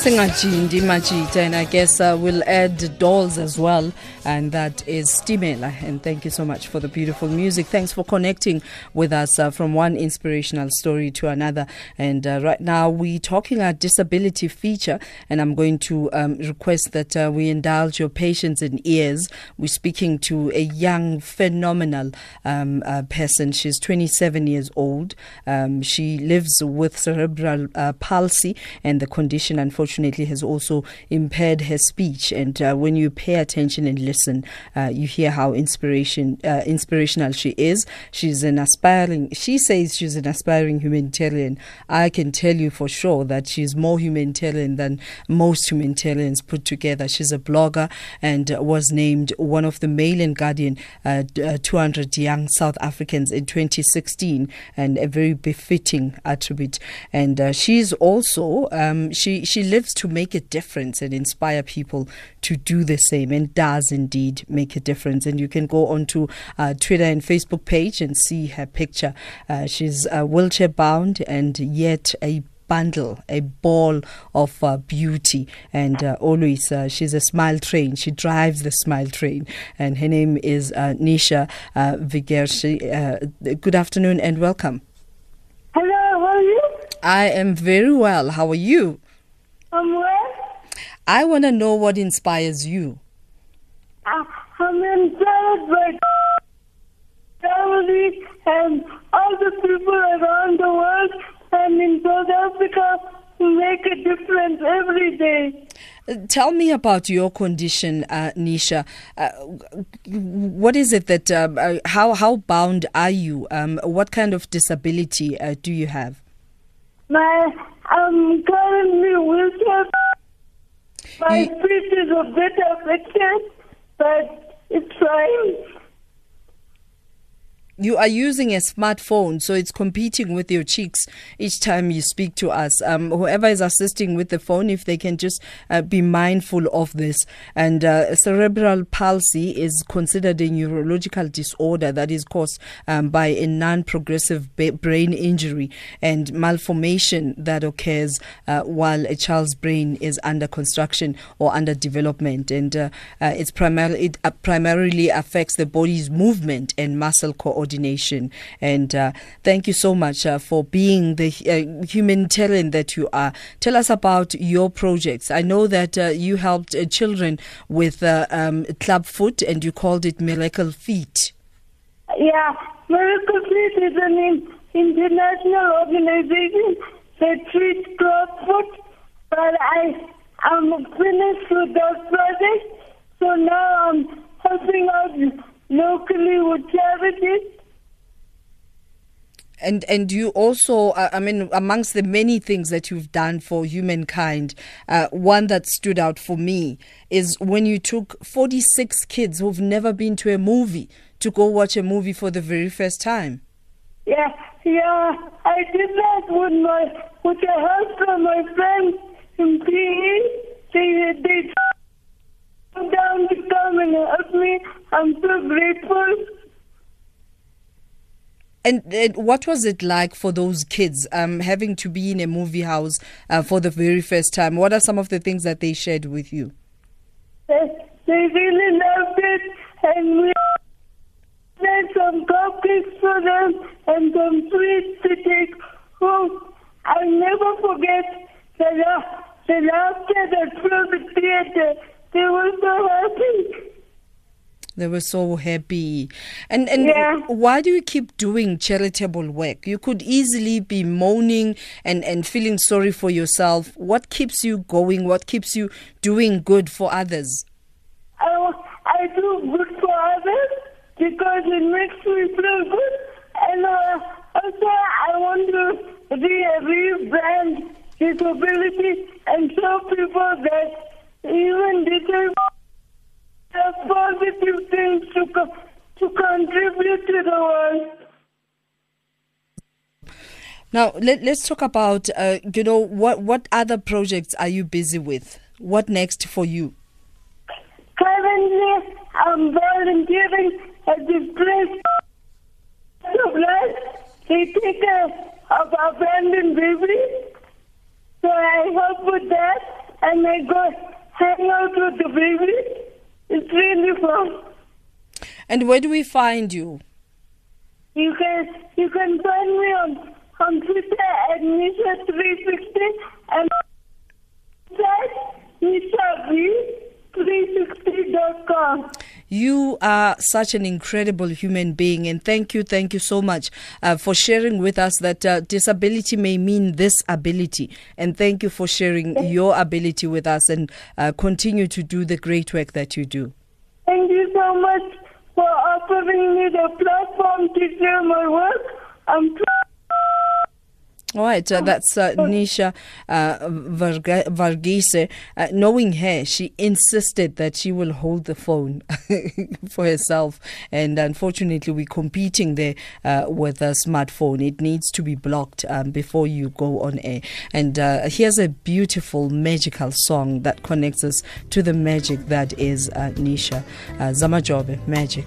Singajindi Majita, and I guess uh, we'll add dolls as well, and that is Stimela. And thank you so much for the beautiful music. Thanks for connecting with us uh, from one inspirational story to another. And uh, right now we're talking a disability feature, and I'm going to um, request that uh, we indulge your patience and ears. We're speaking to a young, phenomenal um, uh, person. She's 27 years old. Um, she lives with cerebral uh, palsy, and the condition, unfortunately, unfortunately has also impaired her speech. And uh, when you pay attention and listen, uh, you hear how inspiration uh, inspirational she is. She's an aspiring. She says she's an aspiring humanitarian. I can tell you for sure that she's more humanitarian than most humanitarians put together. She's a blogger and was named one of the Mail and Guardian uh, uh, 200 young South Africans in 2016, and a very befitting attribute. And uh, she's also um, she she lives lives to make a difference and inspire people to do the same and does indeed make a difference. And you can go onto uh, Twitter and Facebook page and see her picture. Uh, she's uh, wheelchair bound and yet a bundle, a ball of uh, beauty, and uh, always uh, she's a smile train. She drives the smile train, and her name is uh, Nisha uh, Varghese. Uh, good afternoon and welcome. Hello, how are you? I am very well. How are you? I'm. I want to know what inspires you. Uh, I'm inspired by family and all the people around the world and in South Africa who make a difference every day. Uh, tell me about your condition, uh, Nisha. Uh, what is it that? Uh, uh, how how bound are you? Um, what kind of disability uh, do you have? My I'm currently wheelchair. My You- speech is a bit affected, but it's fine. You are using a smartphone, so it's competing with your cheeks each time you speak to us. Um, whoever is assisting with the phone, if they can just uh, be mindful of this. And uh, cerebral palsy is considered a neurological disorder that is caused um, by a non progressive ba- brain injury and malformation that occurs uh, while a child's brain is under construction or under development. And uh, uh, it's primarily, it uh, primarily affects the body's movement and muscle coordination. And uh, thank you so much uh, for being the uh, humanitarian that you are. Tell us about your projects. I know that uh, you helped uh, children with uh, um, Club Foot and you called it Miracle Feet. Yeah, Miracle Feet is an in- international organization that treats clubfoot, but I am finished with that project, so now I'm helping out locally with charities. And and you also, uh, I mean, amongst the many things that you've done for humankind, uh, one that stood out for me is when you took 46 kids who've never been to a movie to go watch a movie for the very first time. Yeah, yeah, I did that with my with the help from my friends in PE. They they come down to come and help me. I'm so grateful. And, and what was it like for those kids um, having to be in a movie house uh, for the very first time? What are some of the things that they shared with you? They, they really loved it, and we made some cupcakes for them and some sweets to take home. I'll never forget the, the laughter that filled the theater. They were so happy. They were so happy. And and Yeah. why do you keep doing charitable work? You could easily be moaning and, and feeling sorry for yourself. What keeps you going? What keeps you doing good for others? I, I do good for others because it makes me feel good. And uh, also, I want to re- rebrand disability and show people that positive things to, co- to contribute to the world. Now let, let's talk about uh, you know what what other projects are you busy with? What next for you? Currently, I'm volunteering at this place of life. They take care of abandoned babies. So I help with that. and I go hang out with the baby. It's really fun. And where do we find you? You can you can find me on on Twitter at Nisha360 You are such an incredible human being, and thank you, thank you so much uh, for sharing with us that uh, disability may mean this ability. And thank you for sharing your ability with us and uh, continue to do the great work that you do. Thank you so much for offering me the platform to share my work. I'm proud. All right, uh, that's uh, Nisha uh, Varga- Varghese. Uh, knowing her, she insisted that she will hold the phone for herself. And unfortunately, we're competing there uh, with a smartphone. It needs to be blocked um, before you go on air. And uh, here's a beautiful, magical song that connects us to the magic that is uh, Nisha. Uh, Zamajobe, magic.